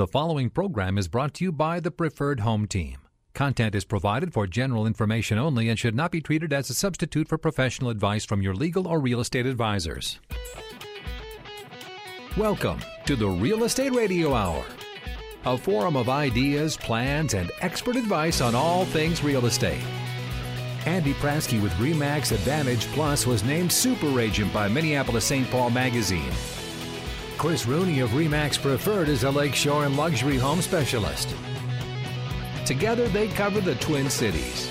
The following program is brought to you by the Preferred Home Team. Content is provided for general information only and should not be treated as a substitute for professional advice from your legal or real estate advisors. Welcome to the Real Estate Radio Hour, a forum of ideas, plans, and expert advice on all things real estate. Andy Prasky with Remax Advantage Plus was named Super Agent by Minneapolis St. Paul Magazine. Chris Rooney of Remax Preferred is a lakeshore and luxury home specialist. Together, they cover the Twin Cities.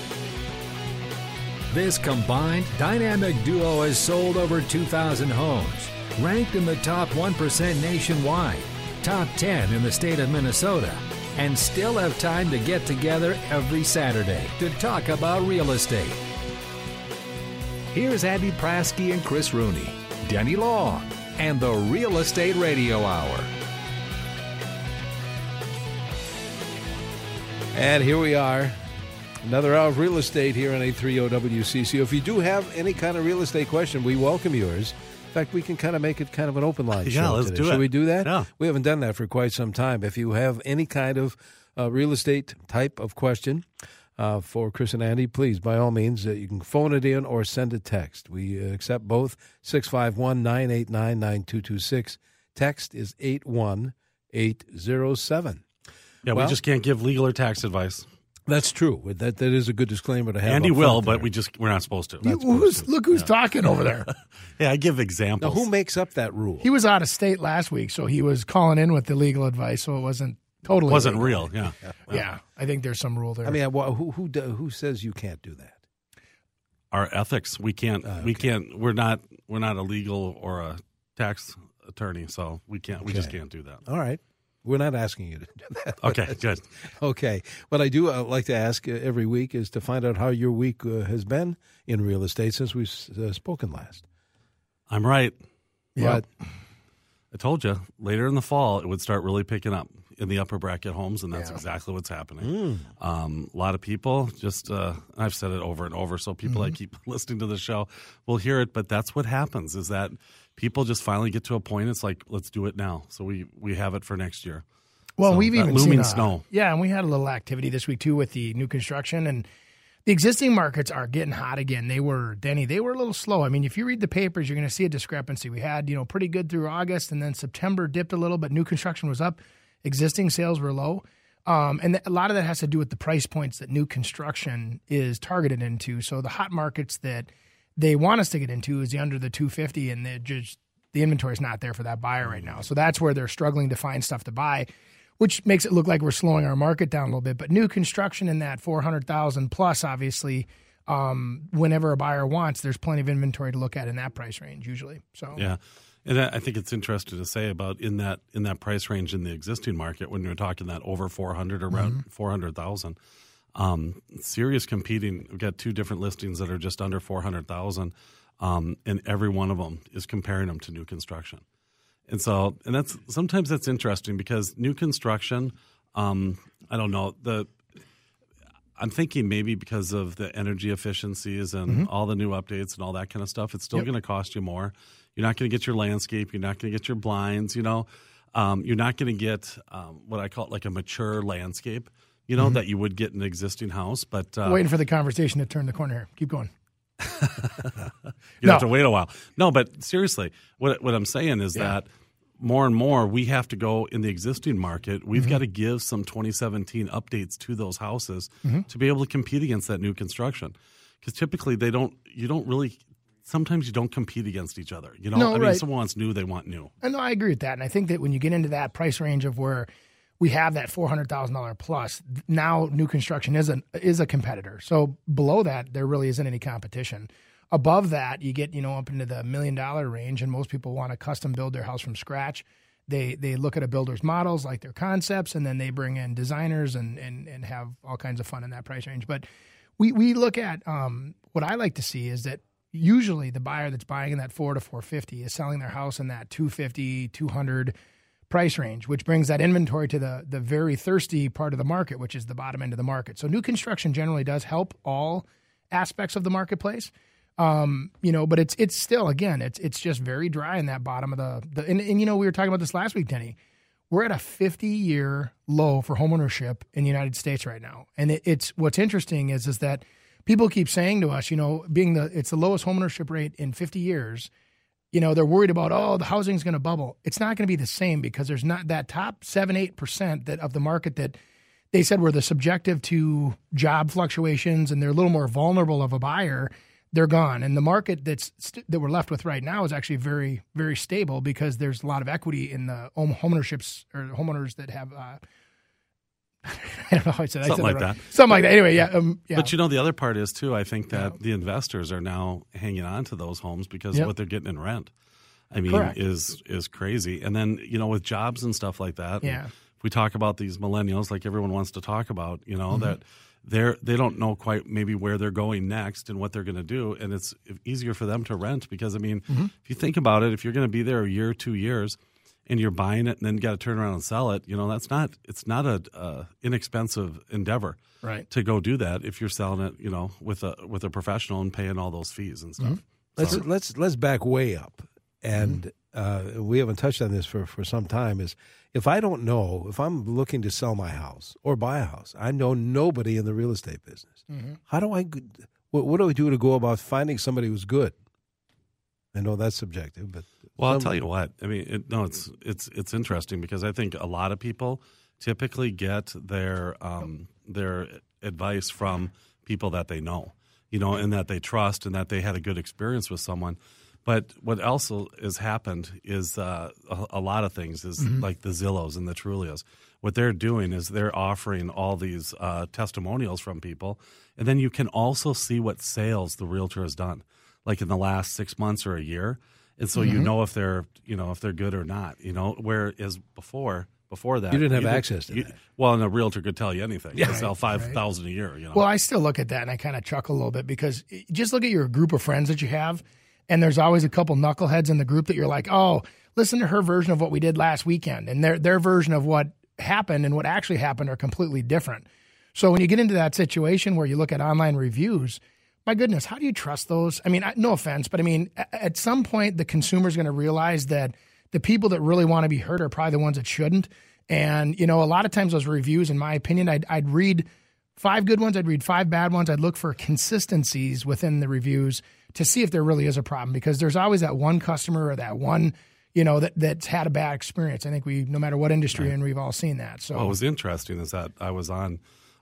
This combined dynamic duo has sold over 2,000 homes, ranked in the top 1% nationwide, top 10 in the state of Minnesota, and still have time to get together every Saturday to talk about real estate. Here's Andy Prasky and Chris Rooney, Denny Long, and the Real Estate Radio Hour. And here we are, another hour of real estate here on 830 WCCO. So if you do have any kind of real estate question, we welcome yours. In fact, we can kind of make it kind of an open line Yeah, show let's today. do Should it. we do that? Yeah. We haven't done that for quite some time. If you have any kind of uh, real estate type of question uh, for Chris and Andy, please, by all means, uh, you can phone it in or send a text. We uh, accept both 651 989 9226. Text is 81807. Yeah, Well- we just can't give legal or tax advice. That's true. That That is a good disclaimer to have. Andy will, front but there. we just we're not supposed to. You- who's, look who's talking over there. Yeah, I give Now, examples. who makes up that rule? He was out of state last week, so he was calling in with the legal advice, so it wasn't totally wasn't legal. real? Yeah. Yeah, I think there's some rule there. I mean, wh- who who who says you can't do that? Our ethics. We can't. Ah, We can't. We're not. We're not a legal or a tax attorney, so we can't. We just can't do that. All right, we're not asking you to do that. Okay, good. Okay, what I do uh, like to ask uh, every week is to find out how your week uh, has been in real estate since we've uh, spoken last. I'm right. yeah. But I told you later in the fall it would start really picking up in the upper bracket homes, and that's Yeah. exactly what's happening. Hmm. Um, a lot of people just, uh, I've said it over and over, so people Mm-hmm. that keep listening to the show will hear it. But that's what happens is that people just finally get to a point. It's like, let's do it now. So we we have it for next year. Well, So we've even looming seen uh, snow. Yeah, and we had a little activity this week too with the new construction and the existing markets are getting hot again. They were Denny, they were a little slow. I mean, if you read the papers, you're going to see a discrepancy. We had, you know, pretty good through August and then September dipped a little, but new construction was up. Existing sales were low. Um, and a lot of that has to do with the price points that new construction is targeted into. So the hot markets that they want us to get into is the under the 250 and just the inventory is not there for that buyer right now. So that's where they're struggling to find stuff to buy, which makes it look like we're slowing our market down a little bit. But new construction in that 400,000 plus, obviously, um, whenever a buyer wants, there's plenty of inventory to look at in that price range usually. So Yeah. And I think it's interesting to say about in that in that price range in the existing market when you're talking that over 400 around Mm-hmm. 400,000 um, serious competing we've got two different listings that are just under 400,000 um, and every one of them is comparing them to new construction. And so and that's sometimes that's interesting because new construction um, I don't know the I'm thinking maybe because of the energy efficiencies and all the new updates and all that kind of stuff, it's still Yep. going to cost you more. You're not going to get your landscape. You're not going to get your blinds. You know, um, you're not going to get um, what I call like a mature landscape. You know that you would get in an existing house, but uh, waiting for the conversation to turn the corner here. Keep going. you No. have to wait a while. No, but seriously, what what I'm saying is that more and more we have to go in the existing market. We've Mm-hmm. got to give some 2017 updates to those houses Mm-hmm. to be able to compete against that new construction. Because typically they don't. You don't really. Sometimes you don't compete against each other. You know, No, I mean, right. someone wants new, they want new. And I agree with that. And I think that when you get into that price range of where we have that four hundred thousand dollar plus, now new construction is a is a competitor. So below that, there really isn't any competition. Above that, you get you know up into the million dollar range, and most people want to custom build their house from scratch. They they look at a builder's models, like their concepts, and then they bring in designers and and and have all kinds of fun in that price range. But we we look at um, what I like to see is that usually the buyer that's buying in that four to four fifty is selling their house in that 250, 200 price range, which brings that inventory to the the very thirsty part of the market, which is the bottom end of the market. So new construction generally does help all aspects of the marketplace. Um, you know, but it's it's still again, it's it's just very dry in that bottom of the the and, and you know, we were talking about this last week, Denny. We're at a 50 year low for homeownership in the United States right now. And it, it's what's interesting is is that people keep saying to us, you know, being the it's the lowest homeownership rate in 50 years, you know, they're worried about, oh, the housing's going to bubble. It's not going to be the same because there's not that top seven, eight percent that of the market that they said were the subjective to job fluctuations and they're a little more vulnerable of a buyer. They're gone, and the market that's st- that we're left with right now is actually very, very stable because there's a lot of equity in the home homeownerships or homeowners that have. Uh, I don't know how I said, I Something said like that. Something like that. Anyway, yeah, um, yeah. But you know, the other part is too. I think that the investors are now hanging on to those homes because Yep. what they're getting in rent. I mean, Correct. is is crazy. And then you know, with jobs and stuff like that. Yeah. If we talk about these millennials, like everyone wants to talk about, you Mm-hmm. know, that they're they don't know quite maybe where they're going next and what they're going to do, and it's easier for them to rent because I mean, Mm-hmm. if you think about it, if you're going to be there a year, two years. And you're buying it, and then got to turn around and sell it. You know that's not. It's not a uh, inexpensive endeavor right. to go do that if you're selling it, you know, with a with a professional and paying all those fees and stuff. Mm-hmm. Let's So- let's let's back way up, and uh, we haven't touched on this for for some time. Is if I don't know if I'm looking to sell my house or buy a house, I know nobody in the real estate business. How do I? What, what do I do to go about finding somebody who's good? I know that's subjective, but Well, I'll tell you what. I mean, it, no, it's it's it's interesting because I think a lot of people typically get their um, their advice from people that they know, you know, and that they trust, and that they had a good experience with someone. But what else has happened is uh, a, a lot of things is like the Zillows and the Trulias. What they're doing is they're offering all these uh, testimonials from people, and then you can also see what sales the realtor has done, like in the last six months or a year, and so you mm-hmm. know if they're you know if they're good or not. You know, whereas before before that You didn't have access to you- that. Well, and a realtor could tell you anything. Yeah, sell five thousand a year. You know, Well, I still look at that and I kind of chuckle a little bit because just look at your group of friends that you have, and there's always a couple knuckleheads in the group that you're like, oh, listen to her version of what we did last weekend, and their their version of what happened and what actually happened are completely different. So when you get into that situation where you look at online reviews, my goodness, how do you trust those? I mean, no offense, but I mean, at some point, the consumer's going to realize that the people that really want to be heard are probably the ones that shouldn't. And you know, a lot of times those reviews, in my opinion, I'd, I'd read five good ones, I'd read five bad ones. I'd look for consistencies within the reviews to see if there really is a problem because there's always that one customer or that one, you know, that that's had a bad experience. I think we, no matter what industry, and we've all seen that. So What was interesting is that I was on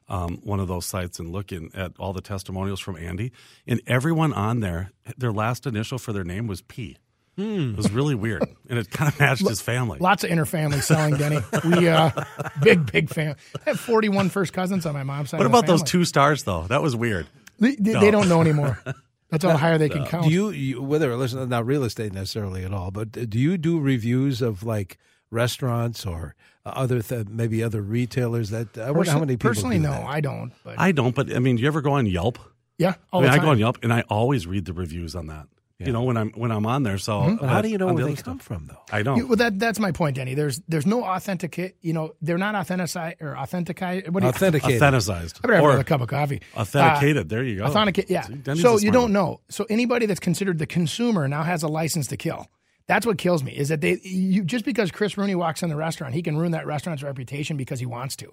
um, one of those sites and looking at all the testimonials from Andy, and everyone on there, their last initial for their name was P. It was really weird, and it kind of matched his family. Lots of interfamily selling, Denny. We uh, big, big fan. I have 41 first cousins on my mom's side. What of the about those two stars, though? That was weird. They, they, they don't know anymore. That's how higher they can count. Do you, you whether listen not real estate necessarily at all, but do you do reviews of like restaurants or other th- maybe other retailers? That I wonder how many people personally, do no, that. I don't. But I don't, but I mean, do you ever go on Yelp? yeah, all I mean, the I time. go on Yelp, and I always read the reviews on that. You know, when I'm when I'm on there. So, hmm? But how do you know on where the they other come stuff. from though? I don't. You- well, that that's my point, Danny. There's there's no authenticate. You know, they're not authenticized or authenticized. What do you, Authenticated. Authenticized I better have or another cup of coffee. authenticated. there you go. Authenticate, yeah. See, Denny's so a you smart don't one. know. So anybody that's considered the consumer now has a license to kill. That's what kills me. Is that they you just because Chris Rooney walks in the restaurant, he can ruin that restaurant's reputation because he wants to.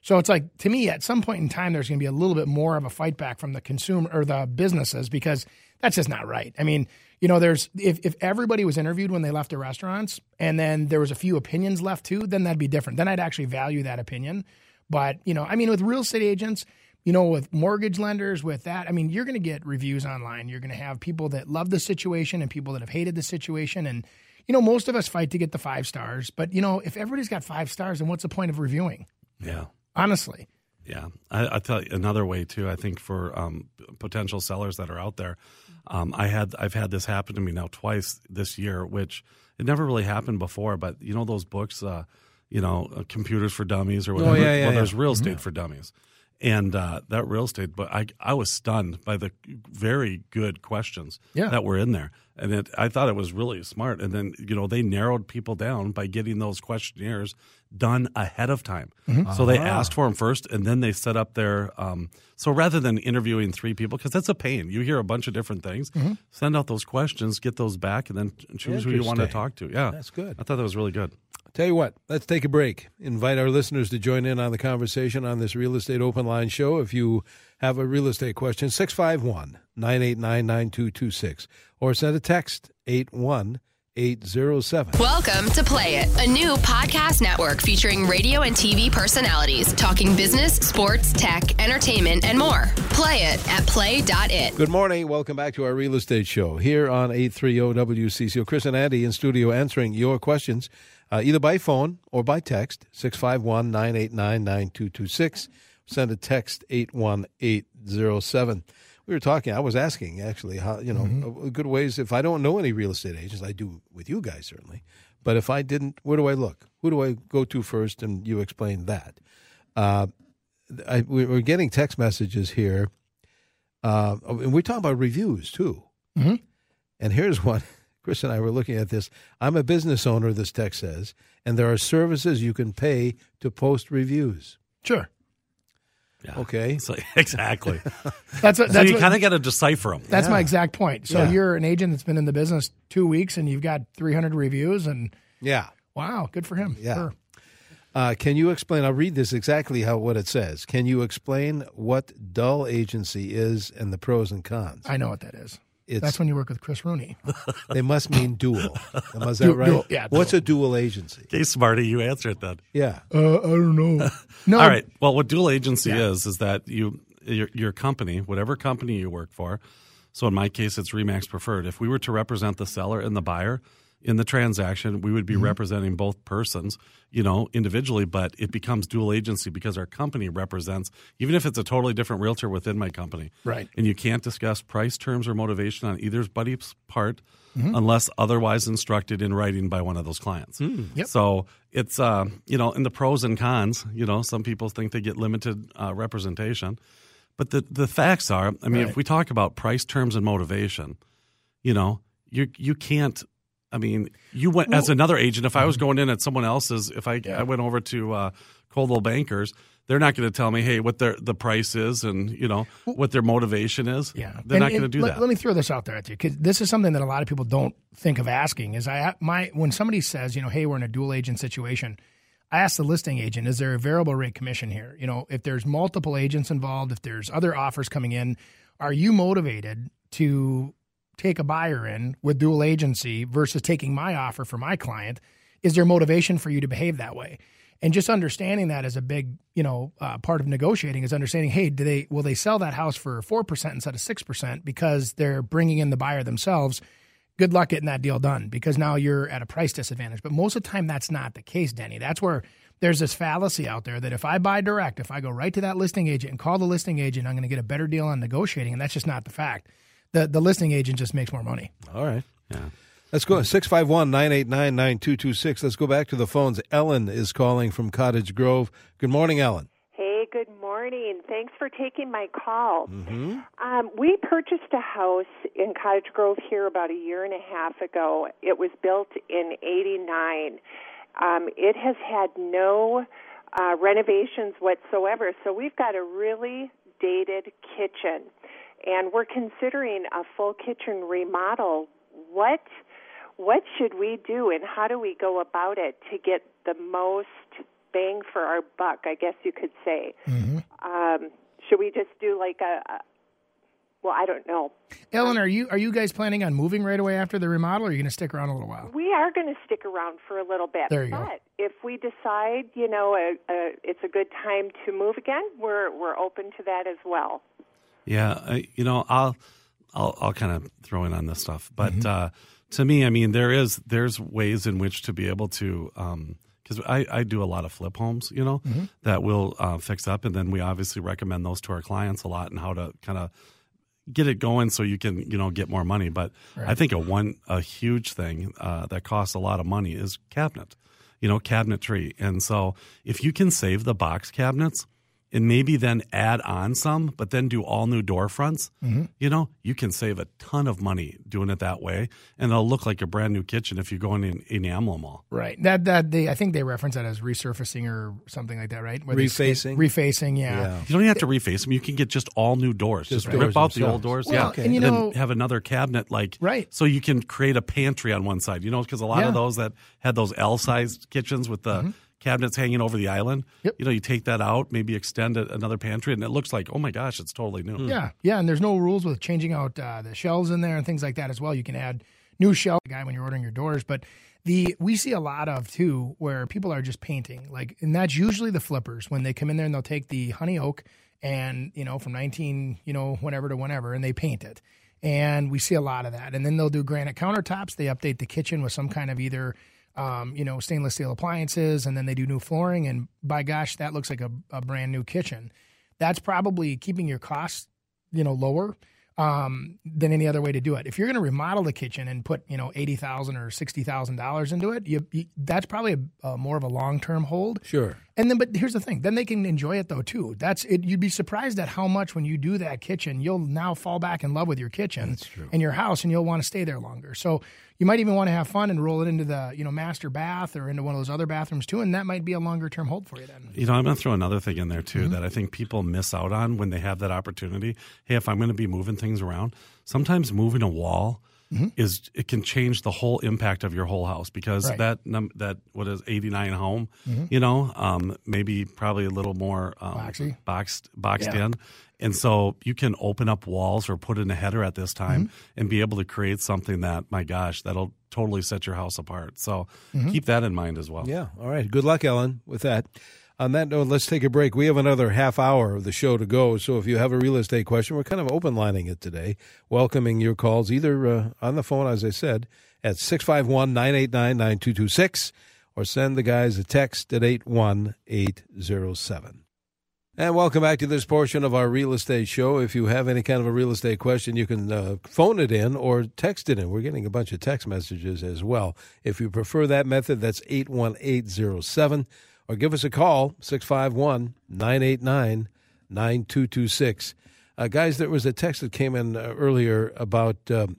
So it's like to me, at some point in time, there's going to be a little bit more of a fight back from the consumer or the businesses because that's just not right. I mean, you know, there's if if everybody was interviewed when they left the restaurants, and then there was a few opinions left too, then that'd be different. Then I'd actually value that opinion. But you know, I mean, with real estate agents, you know, with mortgage lenders, with that, I mean, you're going to get reviews online. You're going to have people that love the situation and people that have hated the situation. And, you know, most of us fight to get the five stars. But, you know, if everybody's got five stars, then what's the point of reviewing? Yeah. Honestly. Yeah, I, I tell you another way too. I think for um, potential sellers that are out there, um, I had I've had this happen to me now twice this year, which It never really happened before, but you know those books, uh, you know, uh, computers for dummies or whatever. Oh, yeah, yeah, well, yeah. there's real estate for dummies, and uh, that real estate. But I I was stunned by the very good questions Yeah. that were in there, and it, I thought it was really smart. And then you know they narrowed people down by getting those questionnaires done ahead of time. So they asked for them first, and then they set up their. Um, so rather than interviewing three people, because that's a pain, you hear a bunch of different things. Send out those questions, get those back, and then choose who you want to talk to. Yeah, That's good. I thought that was really good. Tell you what, let's take a break. Invite our listeners to join in on the conversation on this Real Estate Open Line show. If you have a real estate question, 651 989 9226 or send a text 81807. Welcome to Play It, a new podcast network featuring radio and TV personalities talking business, sports, tech, entertainment, and more. Play it at play.it. Good morning. Welcome back to our real estate show here on 830 WCCO. Chris and Andy in studio answering your questions uh, either by phone or by text 651 989 9226. Send a text 81807. We were talking, I was asking actually how, you know, uh, good ways. If I don't know any real estate agents, I do with you guys certainly. But if I didn't, where do I look? Who do I go to first? And you explained that. Uh, I, we- we're getting text messages here uh, and we're talking about reviews too. Mhm. And here's one. Chris and I were looking at this. I'm a business owner, this text says, and there are services you can pay to post reviews. Sure. Yeah. Okay. So exactly. That's what, so you kind of got to decipher them. That's my exact point. So Yeah. you're an agent that's been in the business two weeks and you've got 300 reviews, and Yeah. wow, good for him. Yeah. Sure. Uh, can you explain? I'll read this exactly how what it says. Can you explain what dull agency is and the pros and cons? I know what that is. It's That's when you work with Chris Rooney. they must mean dual. Is that Du- right? dual, yeah, What's a dual agency? Okay, Smarty, you answer it then. Yeah. Uh, I don't know. No. All right. Well, what dual agency Yeah. is is that you your, your company, whatever company you work for. So in my case, it's Remax Preferred. If we were to represent the seller and the buyer in the transaction, we would be Mm-hmm. representing both persons, you know, individually. But it becomes dual agency because our company represents, even if it's a totally different realtor within my company, Right. And you can't discuss price, terms, or motivation on either buddy's part Mm-hmm. unless otherwise instructed in writing by one of those clients. Yep. So it's uh, you know, in the pros and cons, you know, some people think they get limited uh, representation, but the the facts are, I mean, Right. if we talk about price, terms, and motivation, you know, you you can't. I mean, you went as another agent. If I Mm-hmm. was going in at someone else's, if I I went over to uh, Coldwell Bankers, they're not going to tell me, hey, what their the price is and you know what their motivation is. Yeah, they're And- not going to do let, that. Let me throw this out there at you because this is something that a lot of people don't think of asking. Is I my when somebody says, you know, hey, we're in a dual agent situation, I ask the listing agent, is there a variable rate commission here? You know, if there's multiple agents involved, if there's other offers coming in, are you motivated to take a buyer in with dual agency versus taking my offer for my client? Is there motivation for you to behave that way? And just understanding that is a big, you know, uh, part of negotiating is understanding, hey, do they will they sell that house for four percent instead of six percent because they're bringing in the buyer themselves? Good luck getting that deal done because now you're at a price disadvantage. But most of the time, that's not the case, Denny. That's where there's this fallacy out there that if I buy direct, if I go right to that listing agent and call the listing agent, I'm going to get a better deal on negotiating, and that's just not the fact. The the listing agent just makes more money. All right. yeah. Let's go 651 989 9226. Let's go back to the phones. Ellen is calling from Cottage Grove. Good morning, Ellen. Hey, good morning. Thanks for taking my call. Mm-hmm. Um, we purchased a house in Cottage Grove here about a year and a half ago. It was built in '89. Um, it has had no uh, renovations whatsoever, so we've got a really dated kitchen, and we're considering a full kitchen remodel. What what should we do, and how do we go about it to get the most bang for our buck? I guess you could say. Um, should we just do like a, a? Well, I don't know. Ellen, are you are you guys planning on moving right away after the remodel, or are you going to stick around a little while? We are going to stick around for a little bit. There you but go. if we decide, you know, a, a, it's a good time to move again, we're we're open to that as well. Yeah, I, you know, I'll I'll I'll kind of throw in on this stuff, but Mm-hmm. uh, to me, I mean, there is there's ways in which to be able to because I I do a lot of flip homes, you know, Mm-hmm. that we'll uh, fix up, and then we obviously recommend those to our clients a lot and how to kind of get it going so you can you know get more money. But I think a one a huge thing uh, that costs a lot of money is cabinet, you know, cabinetry. And so if you can save the box cabinets and maybe then add on some, but then do all new door fronts, mm-hmm. you know, you can save a ton of money doing it that way, and it'll look like a brand new kitchen if you go in and enamel them all. Right. That that they I think they reference that as resurfacing or something like that, right? Where they Refacing? refacing, yeah. Yeah. You don't even have to reface them. You can get just all new doors. Just, doors rip out the old doors, Well, yeah, and you then know- have another cabinet like Right. So you can create a pantry on one side. You know, because a lot Yeah. of those that had those L-sized kitchens with the mm-hmm. Cabinets hanging over the island. Yep. You know, you take that out, maybe extend it, another pantry, and it looks like oh my gosh, it's totally new. Yeah, yeah, and there's no rules with changing out uh, the shelves in there and things like that as well. You can add new shelf guy when you're ordering your doors, but the we see a lot of too where people are just painting like, and that's usually the flippers when they come in there and they'll take the honey oak and you know from 19 you know whenever to whenever and they paint it. And we see a lot of that. And then they'll do granite countertops. They update the kitchen with some kind of either um, you know, stainless steel appliances, and then they do new flooring. And by gosh, that looks like a, a brand new kitchen. That's probably keeping your costs, you know, lower um, than any other way to do it. If you're going to remodel the kitchen and put, you know, eighty thousand or sixty thousand dollars into it, you, you, that's probably a, a more of a long term hold. Sure. And then, but here's the thing: then they can enjoy it though too. That's it. You'd be surprised at how much when you do that kitchen, you'll now fall back in love with your kitchen and your house, and you'll want to stay there longer. So you might even want to have fun and roll it into the you know master bath or into one of those other bathrooms too, and that might be a longer term hold for you then. You know, I'm going to throw another thing in there too Mm-hmm. that I think people miss out on when they have that opportunity. Hey, if I'm going to be moving things around, sometimes moving a wall is it can change the whole impact of your whole house because Mm-hmm. Right. that num- that what is 89 home, you know, um, maybe probably a little more um, Boxy. boxed boxed Yeah. in. And so you can open up walls or put in a header at this time Mm-hmm. and be able to create something that, my gosh, that'll totally set your house apart. So Mm-hmm. keep that in mind as well. Yeah. All right. Good luck, Ellen, with that. On that note, let's take a break. We have another half hour of the show to go. So if you have a real estate question, we're kind of open lining it today, welcoming your calls either uh, on the phone, as I said, at 651 989 9226 or send the guys a text at 81807. And welcome back to this portion of our real estate show. If you have any kind of a real estate question, you can uh, phone it in or text it in. We're getting a bunch of text messages as well. If you prefer that method, that's 81807 or give us a call 651 989 9226. Uh, Guys, there was a text that came in uh, earlier about um,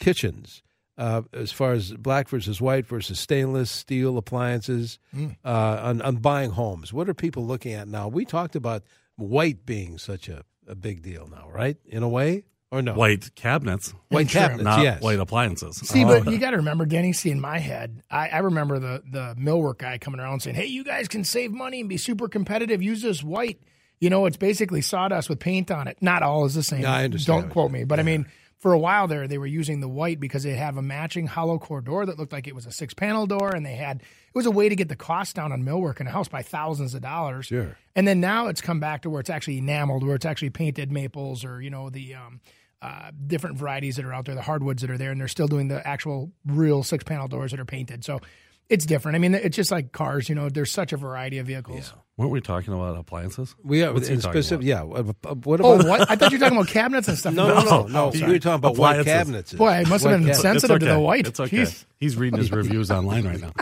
kitchens. Uh, as far as black versus white versus stainless steel appliances uh, on, on buying homes. What are people looking at now? We talked about white being such a, a big deal now, right? In a way, or no? White cabinets. white cabinets, not yes. white appliances. See, but oh. you got to remember, Denny. See, in my head, I, I remember the the millwork guy coming around saying, "Hey, you guys can save money and be super competitive. Use this white. You know, it's basically sawdust with paint on it. Not all is the same. No, I understand Don't quote me, but I mean." For a while there, they were using the white because they have a matching hollow core door that looked like it was a six panel door, and they had it was a way to get the cost down on millwork in a house by thousands of dollars. Sure. And then now it's come back to where it's actually enameled, where it's actually painted maples or you know the um, uh, different varieties that are out there, the hardwoods that are there, and they're still doing the actual real six panel doors that are painted. So it's different. I mean, it's just like cars. You know, there's such a variety of vehicles. Weren't we talking about appliances? We are What's he in talking specific. Yeah. uh, uh, What Oh, what? I thought you were talking about cabinets and stuff. No, no, no, no. Oh, we were talking about white Appliances. cabinets. Boy, I must have White been cabinets. sensitive it's to the white. It's okay. Jeez. He's reading his reviews online right now.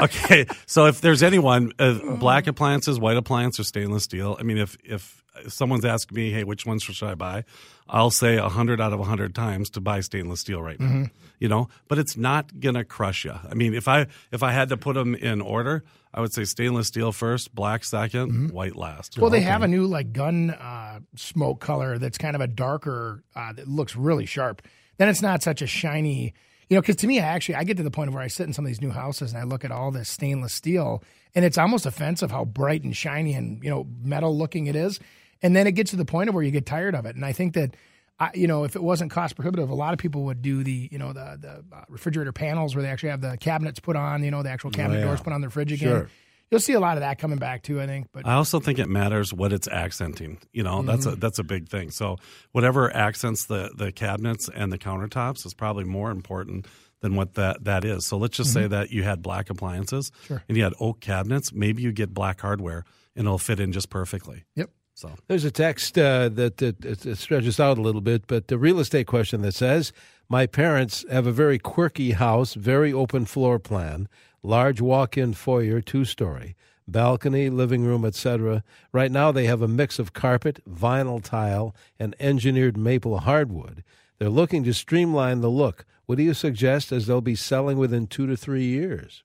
Okay, so if there's anyone, uh, black appliances, white appliance, or stainless steel. I mean, if if someone's asking me, hey, which ones should I buy? I'll say hundred out of hundred times to buy stainless steel right now. Mm-hmm. You know, but it's not gonna crush you. I mean, if I if I had to put them in order, I would say stainless steel first, black 2nd white last. Mm-hmm. Well, they have a new like gun uh, smoke color that's kind of a darker uh, that looks really sharp. Then it's not such a shiny, you know. Because to me, I actually I get to the point of where I sit in some of these new houses and I look at all this stainless steel, and it's almost offensive how bright and shiny and you know metal looking it is. And then it gets to the point of where you get tired of it. And I think that. I, you know, if it wasn't cost prohibitive, a lot of people would do the, you know, the the uh, refrigerator panels where they actually have the cabinets put on, you know, the actual cabinet yeah. doors put on their fridge again. Sure. You'll see a lot of that coming back too, I think. But I also think it matters what it's accenting. You know, that's Mm-hmm. a that's a big thing. So whatever accents the the cabinets and the countertops is probably more important than what that that is. So let's just say that you had black appliances Mm-hmm. Sure. and you had oak cabinets. Maybe you get black hardware and it'll fit in just perfectly. Yep. So There's a text uh, that, that, that stretches out a little bit, but the real estate question that says, My parents have a very quirky house, very open floor plan, large walk in foyer, two story, balcony, living room, etc. Right now they have a mix of carpet, vinyl tile, and engineered maple hardwood. They're looking to streamline the look. What do you suggest as they'll be selling within two to three years?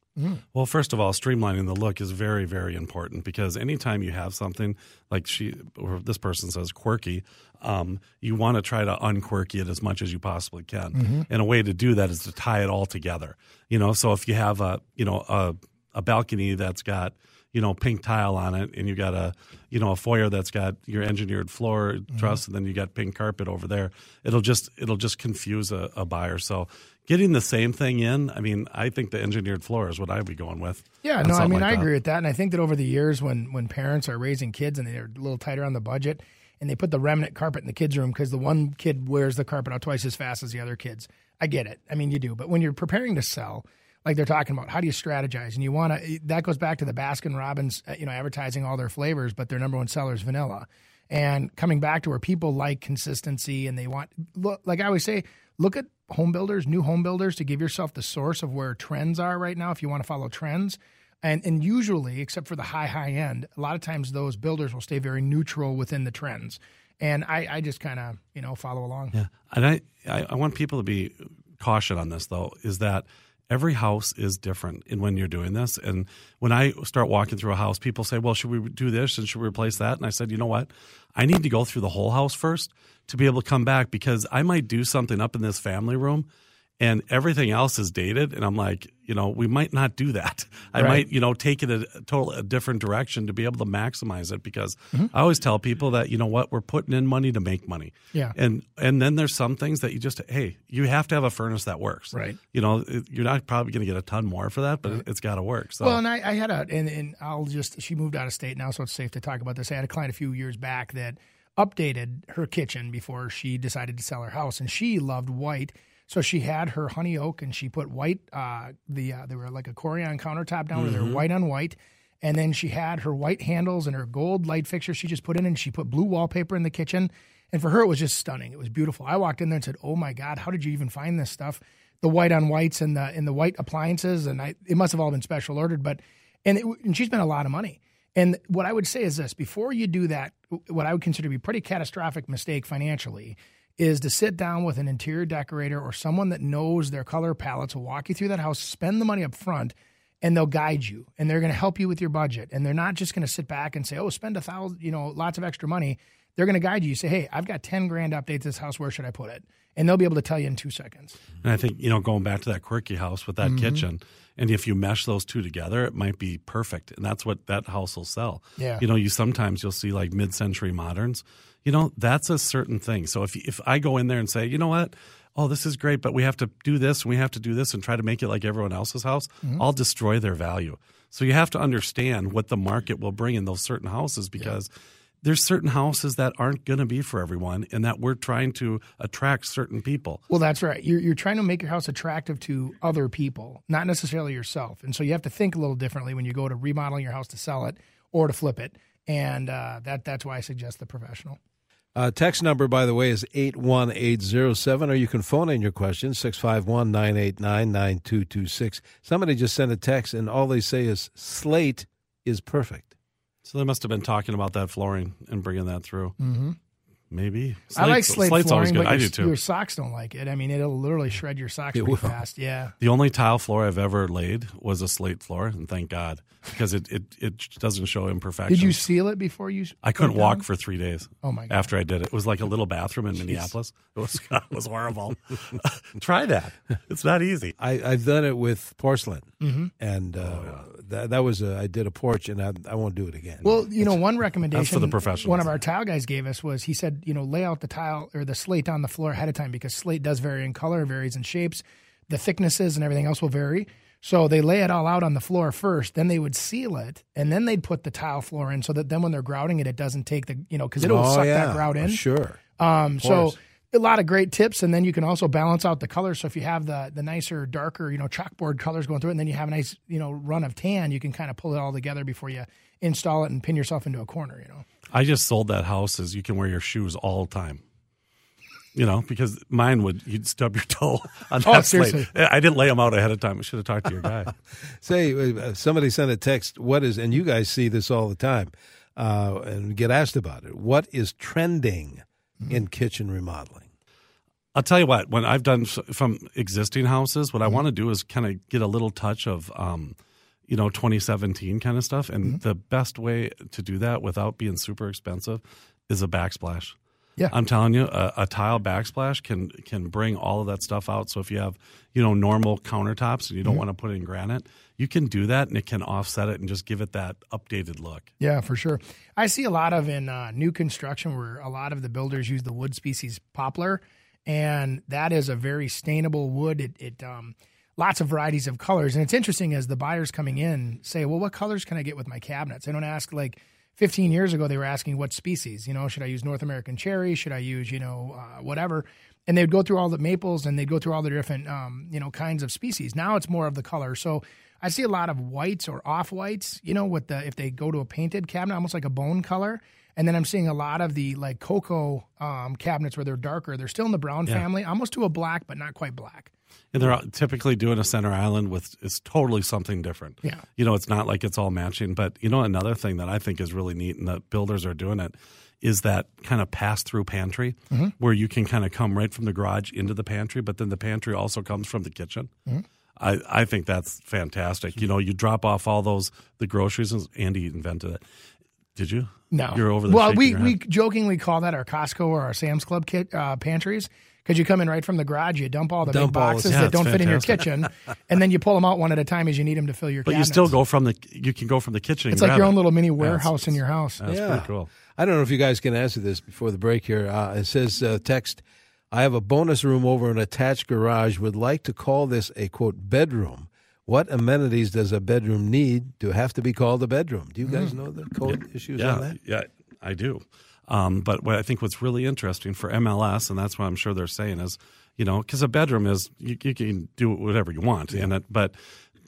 Well, first of all, streamlining the look is very, very important because anytime you have something like she or this person says quirky, um, you want to try to unquirky it as much as you possibly can. And a way to do that is to tie it all together. You know, so if you have a you know a a balcony that's got you know pink tile on it, and you got a you know a foyer that's got your engineered floor truss, and then you got pink carpet over there, it'll just it'll just confuse a, a buyer. So. Getting the same thing in, I mean, I think the engineered floor is what I'd be going with. Yeah, no, I mean like I that. agree with that, and I think that over the years, when when parents are raising kids and they're a little tighter on the budget, and they put the remnant carpet in the kids' room because the one kid wears the carpet out twice as fast as the other kids. I get it. I mean, you do, but when you're preparing to sell, like they're talking about, how do you strategize? And you want to that goes back to the Baskin Robbins, uh, you know, advertising all their flavors, but their number one seller is vanilla. And coming back to where people like consistency and they want, look, like I always say, look at home builders, new home builders, to give yourself the source of where trends are right now if you want to follow trends. And and usually, except for the high high end, a lot of times those builders will stay very neutral within the trends. And I, I just kind of you know follow along. Yeah, and I, I want people to be caution on this though is that every house is different in when you're doing this. And when I start walking through a house, people say, "Well, should we do this and should we replace that?" And I said, "You know what? I need to go through the whole house first to be able to come back because I might do something up in this family room." And everything else is dated, and I'm like, you know, we might not do that. I Right. might, you know, take it a, a total a different direction to be able to maximize it. Because Mm-hmm. I always tell people that, you know what, we're putting in money to make money. Yeah. And and then there's some things that you just hey, you have to have a furnace that works. Right. You know, it- you're not probably going to get a ton more for that, but it, it's got to work. So Well, and I, I had a, and, and I'll just, she moved out of state now, so it's safe to talk about this. I had a client a few years back that updated her kitchen before she decided to sell her house, and she loved white. So she had her honey oak, and she put white. Uh, the uh, they were like a Corian countertop down, where they were white on white, and then she had her white handles and her gold light fixture. She just put in, and she put blue wallpaper in the kitchen. And for her, it was just stunning. It was beautiful. I walked in there and said, "Oh my God, how did you even find this stuff?" The white on whites and the and the white appliances, and I it must have all been special ordered, but and, it, and she spent a lot of money. And what I would say is this: before you do that, what I would consider to be a pretty catastrophic mistake financially is to sit down with an interior decorator or someone that knows their color palettes will walk you through that house, spend the money up front, and they'll guide you and they're going to help you with your budget. And they're not just going to sit back and say, "Oh, spend a thousand, you know, lots of extra money." They're going to guide you. You say, "Hey, I've got ten grand to update this house. Where should I put it?" And they'll be able to tell you in two seconds. And I think, you know, going back to that quirky house with that Mm-hmm. kitchen, and if you mesh those two together, it might be perfect. And that's what that house will sell. Yeah. You know, you sometimes you'll see like mid century moderns. You know, that's a certain thing. So if if I go in there and say, you know what? Oh, this is great, but we have to do this and we have to do this and try to make it like everyone else's house, Mm-hmm. I'll destroy their value. So you have to understand what the market will bring in those certain houses because there's certain houses that aren't going to be for everyone and that we're trying to attract certain people. Well, that's right. You're, you're trying to make your house attractive to other people, not necessarily yourself. And so you have to think a little differently when you go to remodeling your house to sell it or to flip it. And uh, that that's why I suggest the professional. Uh, text number, by the way, is 81807, or you can phone in your questions, 651 989 9226. Somebody just sent a text, and all they say is, Slate is perfect. So they must have been talking about that flooring and bringing that through. Mm-hmm. Maybe. I like slate Slate's always flooring, good. but I your, do too. your socks don't like it. I mean, it'll literally shred your socks It pretty will. fast. Yeah. The only tile floor I've ever laid was a slate floor, and thank God because it it, it doesn't show imperfections. Did you seal it before you? I couldn't put it walk down? for three days. Oh, my God. After I did it, it was like a little bathroom in Minneapolis. It was it was horrible. Try that. It's not easy. I, I've done it with porcelain, Mm-hmm. and uh, that, that was a, I did a porch, and I, I won't do it again. Well, you know, one recommendation the professionals. one of our tile guys gave us was he said, you know, lay out the tile or the slate on the floor ahead of time because slate does vary in color, varies in shapes, the thicknesses and everything else will vary. So they lay it all out on the floor first, then they would seal it, and then they'd put the tile floor in so that then when they're grouting it, it doesn't take the, you know, because it'll oh, suck yeah, that grout in. Sure. Um, so a lot of great tips, and then you can also balance out the colors. So if you have the the nicer, darker, you know, chalkboard colors going through it, and then you have a nice, you know, run of tan, you can kind of pull it all together before you install it and pin yourself into a corner. You know. I just sold that house as you can wear your shoes all the time. You know, because mine would you'd stub your toe on Oh, that slate. seriously? I didn't lay them out ahead of time. I should have talked to your guy. Say, uh, somebody sent a text. What is, and you guys see this all the time, uh, and get asked about it. What is trending in kitchen remodeling? I'll tell you what. When I've done from existing houses, what I want to do is kind of get a little touch of, um, you know, 2017 kind of stuff. And the best way to do that without being super expensive is a backsplash. Yeah. I'm telling you, a, a tile backsplash can can bring all of that stuff out. So if you have, you know, normal countertops and you don't want to put in granite, you can do that, and it can offset it and just give it that updated look. Yeah, for sure. I see a lot of in uh, new construction where a lot of the builders use the wood species poplar, and that is a very stainable wood. It, it um, lots of varieties of colors, and it's interesting as the buyers coming in say, "Well, what colors can I get with my cabinets?" They don't ask like. 15 years ago, they were asking what species. You know, should I use North American cherry? Should I use, you know, uh, whatever? And they'd go through all the maples and they'd go through all the different, um, you know, kinds of species. Now it's more of the color. So I see a lot of whites or off whites, you know, with the, if they go to a painted cabinet, almost like a bone color. And then I'm seeing a lot of the like cocoa um, cabinets where they're darker. They're still in the brown family, almost to a black, but not quite black. And they're typically doing a center island with it's totally something different. Yeah. You know, it's not like it's all matching. But you know, another thing that I think is really neat and that builders are doing it is that kind of pass through pantry where you can kind of come right from the garage into the pantry, but then the pantry also comes from the kitchen. I, I think that's fantastic. You know, you drop off all those the groceries and Andy invented it. Did you? No, You're over there. Well, we we jokingly call that our Costco or our Sam's Club kit uh, pantries because you come in right from the garage, you dump all the Dump big all boxes Yeah, that don't fit in your kitchen, and then you pull them out one at a time as you need them to fill your. Kitchen. But you still go from the you can go from the kitchen. It's and like your grab own it. little mini Yeah, warehouse in your house. That's Yeah. pretty cool. I don't know if you guys can answer this before the break here. Uh, it says uh, text. I have a bonus room over an attached garage. Would like to call this a quote bedroom. What amenities does a bedroom need to have to be called a bedroom? Do you guys know the code issues on Mm. That? yeah, I do. Um, but what I think what's really interesting for MLS, and that's what I'm sure they're saying is, you know, because a bedroom is you, you can do whatever you want in it, but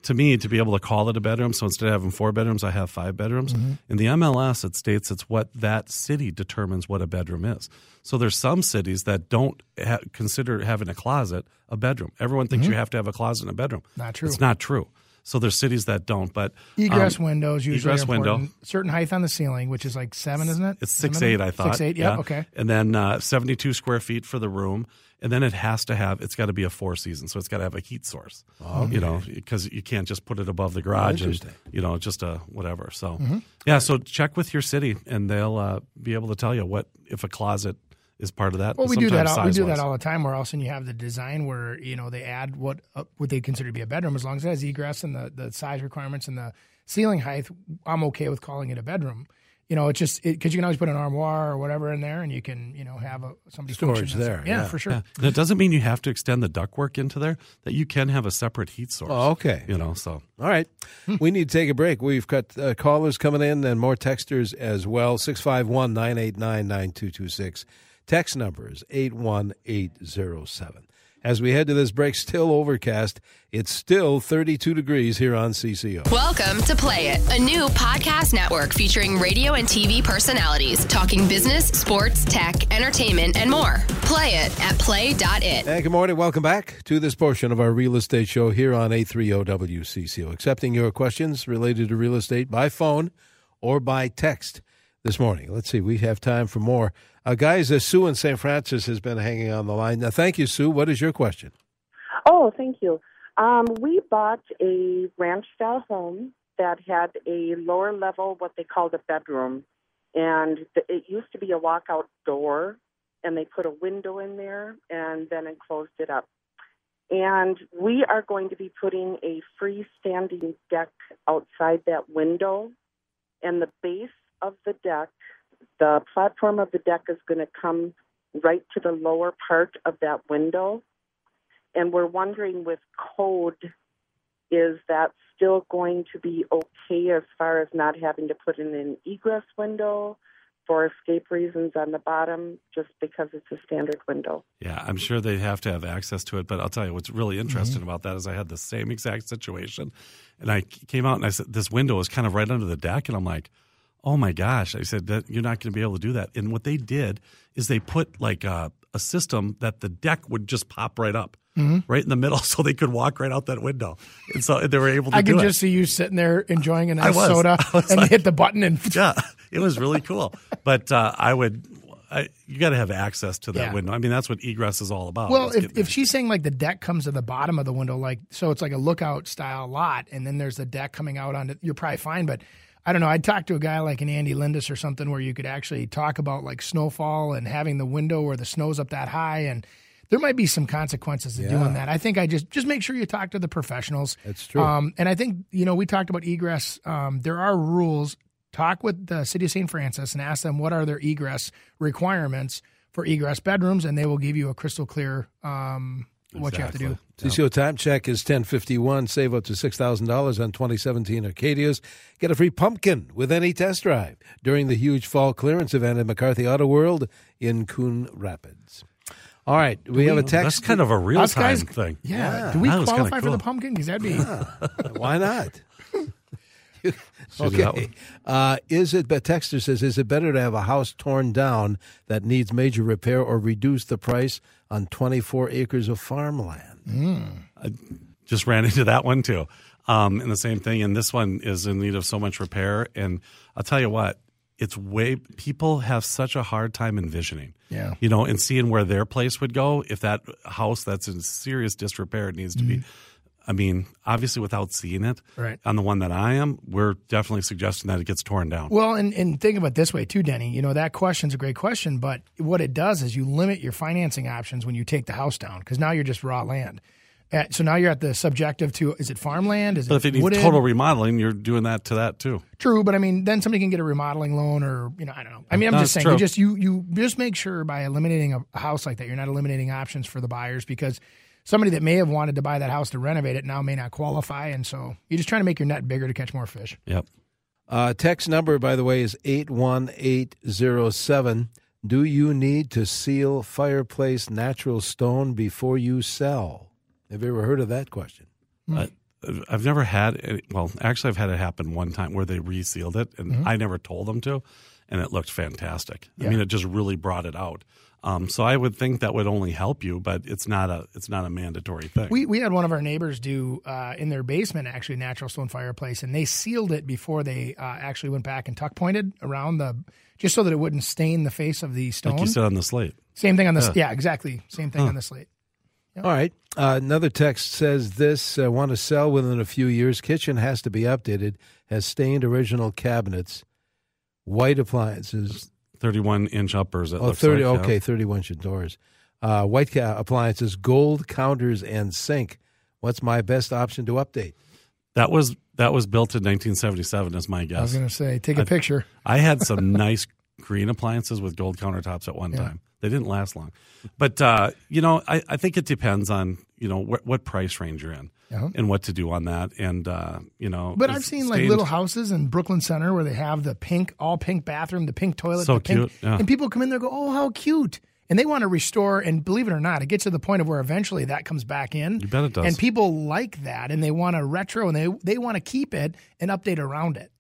to me, to be able to call it a bedroom, so instead of having four bedrooms, I have five bedrooms. In the MLS, it states it's what that city determines what a bedroom is. So there's some cities that don't ha- consider having a closet a bedroom. Everyone thinks you have to have a closet in a bedroom. Not true. It's not true. So there's cities that don't, but Egress um, windows usually egress are important. window. Certain height on the ceiling, which is like seven, isn't it? It's Seven? six eight, I thought. Six eight. Yeah. Okay. And then uh, seventy two square feet for the room, and then it has to have. It's got to be a four season, so it's got to have a heat source. You know, because you can't just put it above the garage and you know just a whatever. So Mm-hmm. yeah, so check with your city, and they'll uh, be able to tell you what if a closet is part of that. Well, we do that. All, we do that all the time. Where else, and you have the design where you know they add what uh, what they consider to be a bedroom, as long as it has egress and the, the size requirements and the ceiling height. I'm okay with calling it a bedroom. You know, it's just because you can always put an armoire or whatever in there, and you can you know have a somebody Storage there, Yeah, yeah. for sure. Yeah. And it doesn't mean you have to extend the ductwork into there. That you can have a separate heat source. Oh, okay. You know, so All right. we need to take a break. We've got uh, callers coming in and more texters as well. 651 989 9226. Text number is 81807. As we head to this break, still overcast. It's still 32 degrees here on CCO. Welcome to Play It, a new podcast network featuring radio and TV personalities talking business, sports, tech, entertainment, and more. Play it at play.it. And good morning. Welcome back to this portion of our real estate show here on 830 WCCO. Accepting your questions related to real estate by phone or by text this morning. Let's see. We have time for more. Uh, guys, uh, Sue in St. Francis has been hanging on the line. Now, thank you, Sue. What is your question? Oh, thank you. Um, we bought a ranch style home that had a lower level, what they called a bedroom. And th- it used to be a walkout door, and they put a window in there and then enclosed it up. And we are going to be putting a freestanding deck outside that window. And the base of the deck, the platform of the deck is going to come right to the lower part of that window and we're wondering with code is that still going to be okay as far as not having to put in an egress window for escape reasons on the bottom just because it's a standard window Yeah, I'm sure they have to have access to it. But I'll tell you what's really interesting mm-hmm. about that is I had the same exact situation, and I came out and I said this window is kind of right under the deck, and I'm like, oh my gosh! I said that you're not going to be able to do that. And what they did is they put like a, a system that the deck would just pop right up. Mm-hmm. Right in the middle, so they could walk right out that window, and so they were able to. I do can it. just see you sitting there enjoying a nice was. soda, and like- hit the button, and yeah, it was really cool. But uh, I would, I, you got to have access to that Yeah. window. I mean, that's what egress is all about. Well, if, if she's saying like the deck comes to the bottom of the window, like so it's like a lookout style lot, and then there's the deck coming out on it, you're probably fine. But I don't know. I'd talk to a guy like an Andy Lindis or something where you could actually talk about like snowfall and having the window where the snow's up that high, and there might be some consequences to doing that. I think I just just make sure you talk to the professionals. That's true. Um, and I think you know we talked about egress. Um, there are rules. Talk with the city of St. Francis and ask them what are their egress requirements for egress bedrooms, and they will give you a crystal clear um, what you have to do. Exactly. TCO time check is 1051. Save up to $6,000 on 2017 Acadias. Get a free pumpkin with any test drive during the huge fall clearance event at McCarthy Auto World in Coon Rapids. All right, we have a text. That's kind of a real Us time guys- thing. Yeah. Do we That was kinda qualify for the pumpkin? Because that'd be Why not? Should do that okay. Uh, is it, but Texter says, is it better to have a house torn down that needs major repair or reduce the price on 24 acres of farmland? I just ran into that one too. Um, and the same thing. And this one is in need of so much repair. And I'll tell you what, it's way, people have such a hard time envisioning. Yeah. You know, and seeing where their place would go if that house that's in serious disrepair needs to be. I mean, obviously, without seeing it, Right. on the one that I am, we're definitely suggesting that it gets torn down. Well, and, and think about it this way too, Denny. You know, that question's a great question, but what it does is you limit your financing options when you take the house down because now you're just raw land. Uh, so now you're at the subjective to is it farmland? Is but if needs wooded? total remodeling, you're doing that to that too. True, but I mean, then somebody can get a remodeling loan, or you know, I don't know. I mean, I'm No, just saying, you just you you just make sure by eliminating a house like that, you're not eliminating options for the buyers because somebody that may have wanted to buy that house to renovate it now may not qualify, and so you're just trying to make your net bigger to catch more fish. Yep. Uh, text number, by the way, is 81807. Do you need to seal fireplace natural stone before you sell? Have you ever heard of that question? I, I've never had any, well, actually, I've had it happen one time where they resealed it, and I never told them to, and it looked fantastic. I mean, it just really brought it out. Um, so I would think that would only help you, but it's not a it's not a mandatory thing. We we had one of our neighbors do uh, in their basement actually natural stone fireplace, and they sealed it before they uh, actually went back and tuck pointed around the just so that it wouldn't stain the face of the stone. like you said on the slate. Same thing on the yeah, exactly same thing on the slate. All right. Uh, another text says this uh, want to sell within a few years. Kitchen has to be updated. Has stained original cabinets, white appliances. Thirty-one inch uppers. It Oh, looks 30, like, yeah. okay, 31 inch doors. Uh, white ca- appliances, gold counters, and sink. What's my best option to update? That was that was built in 1977, is my guess. I was going to say take a picture. I had some nice green appliances with gold countertops at one time. They didn't last long, but uh, you know, I, I think it depends on you know what, what price range you're in Uh-huh. and what to do on that, and uh, you know. But I've seen like little houses in Brooklyn Center where they have the pink, all pink bathroom, the pink toilet, So the pink, cute, yeah. and people come in there and go, "Oh, how cute!" And they want to restore. And believe it or not, it gets to the point of where eventually that comes back in. You bet it does. And people like that, and they want to retro, and they they want to keep it and update around it.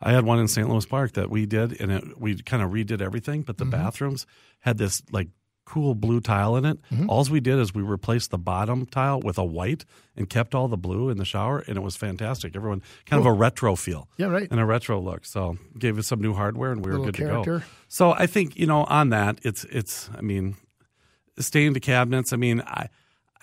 I had one in St. Louis Park that we did, and it, we kind of redid everything, but the Mm-hmm. bathrooms had this like cool blue tile in it. Mm-hmm. All we did is we replaced the bottom tile with a white and kept all the blue in the shower, and it was fantastic. Everyone kind of a retro feel, Yeah, right. and a retro look. So gave us some new hardware, and we were good to go. So I think you know on that, it's it's. I mean, stained the cabinets. I mean, I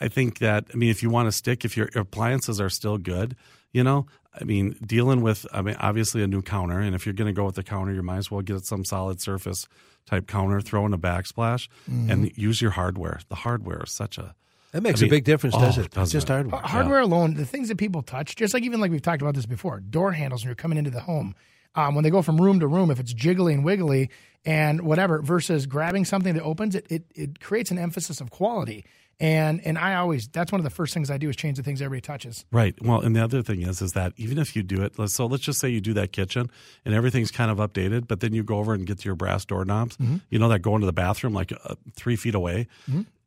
I think that I mean if you want to stick, if your appliances are still good, you know, I mean, dealing with I mean obviously a new counter, and if you're going to go with the counter, you might as well get some solid surface type counter, throw in a backsplash, Mm-hmm. and use your hardware. The hardware is such a That makes I a mean, big difference, oh, does it? doesn't It's just it? hardware. Hardware alone, the things that people touch, just like even like we've talked about this before, door handles when you're coming into the home, um, when they go from room to room, if it's jiggly and wiggly and whatever, versus grabbing something that opens it, it, it creates an emphasis of quality. And and I always that's one of the first things I do is change the things everybody touches. Right. Well, and the other thing is, is that even if you do it, let's- so let's just say you do that kitchen and everything's kind of updated, but then you go over and get to your brass doorknobs, Mm-hmm. you know, that go into the bathroom like uh, three feet away.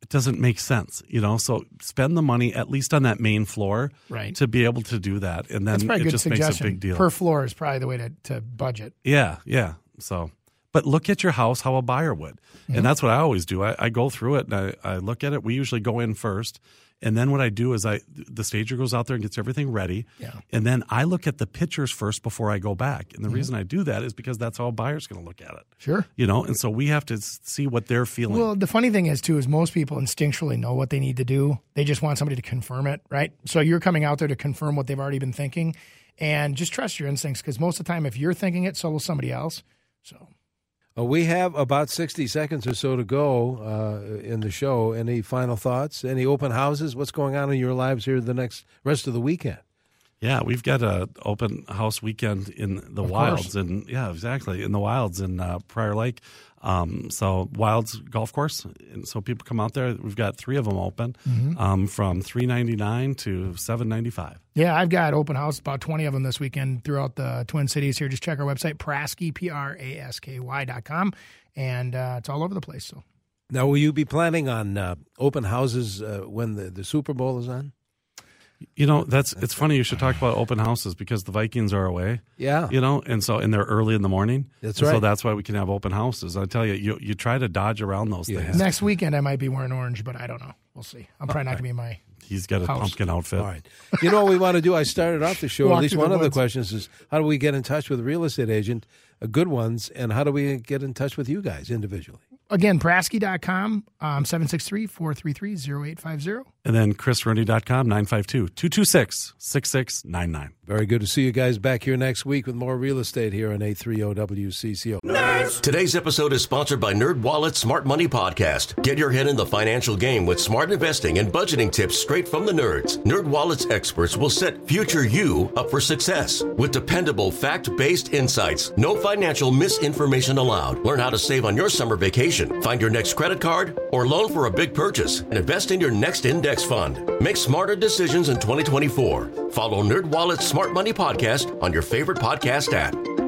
It doesn't make sense, you know. So spend the money at least on that main floor, Right. to be able to do that, and then it just suggestion. makes a big deal. Per floor is probably the way to, to budget. Yeah, yeah. So, but look at your house how a buyer would. And that's what I always do. I, I go through it and I, I look at it. We usually go in first. And then what I do is I the stager goes out there and gets everything ready. Yeah. And then I look at the pictures first before I go back. And the reason I do that is because that's how a buyer's going to look at it. Sure. You know, and so we have to see what they're feeling. Well, the funny thing is too is most people instinctually know what they need to do. They just want somebody to confirm it, right? So you're coming out there to confirm what they've already been thinking, and just trust your instincts because most of the time, if you're thinking it, so will somebody else. So we have about 60 seconds or so to go uh, in the show. Any final thoughts? Any open houses? What's going on in your lives here the next rest of the weekend? Yeah, we've got a open house weekend in the Of wilds, course. and yeah, exactly in the wilds in uh, Prior Lake. Um, so Wilds Golf Course, and so people come out there. We've got three of them open, Mm-hmm. um, from three ninety nine to seven ninety five. yeah, I've got open house about twenty of them this weekend throughout the Twin Cities. Here, just check our website Prasky P R A S K Y dot com, and uh, it's all over the place. So Now, will you be planning on uh, open houses uh, when the, the Super Bowl is on? You know, that's it's funny you should talk about open houses because the Vikings are away. Yeah. You know, and so and they're early in the morning. That's And So that's why we can have open houses. I tell you, you you try to dodge around those Yeah. things. next weekend I might be wearing orange, but I don't know. We'll see. I'm probably not going to be in my. He's got a House. pumpkin outfit. All right. You know what we want to do? I started off the show. Walk at least one the of the questions is how do we get in touch with a real estate agent, uh, good ones, and how do we get in touch with you guys individually? Again, Prasky.com, um, 763 433 0850. And then chrisrooney.com, 952-226-6699. Very good to see you guys back here next week with more real estate here on 830 WCCO. Today's episode is sponsored by Nerd NerdWallet's Smart Money Podcast. Get your head in the financial game with smart investing and budgeting tips straight from the nerds. NerdWallet's experts will set future you up for success with dependable, fact-based insights. No financial misinformation allowed. Learn how to save on your summer vacation, find your next credit card, or loan for a big purchase, and invest in your next index fund. Make smarter decisions in 2024. Follow NerdWallet's Smart Money Podcast on your favorite podcast app.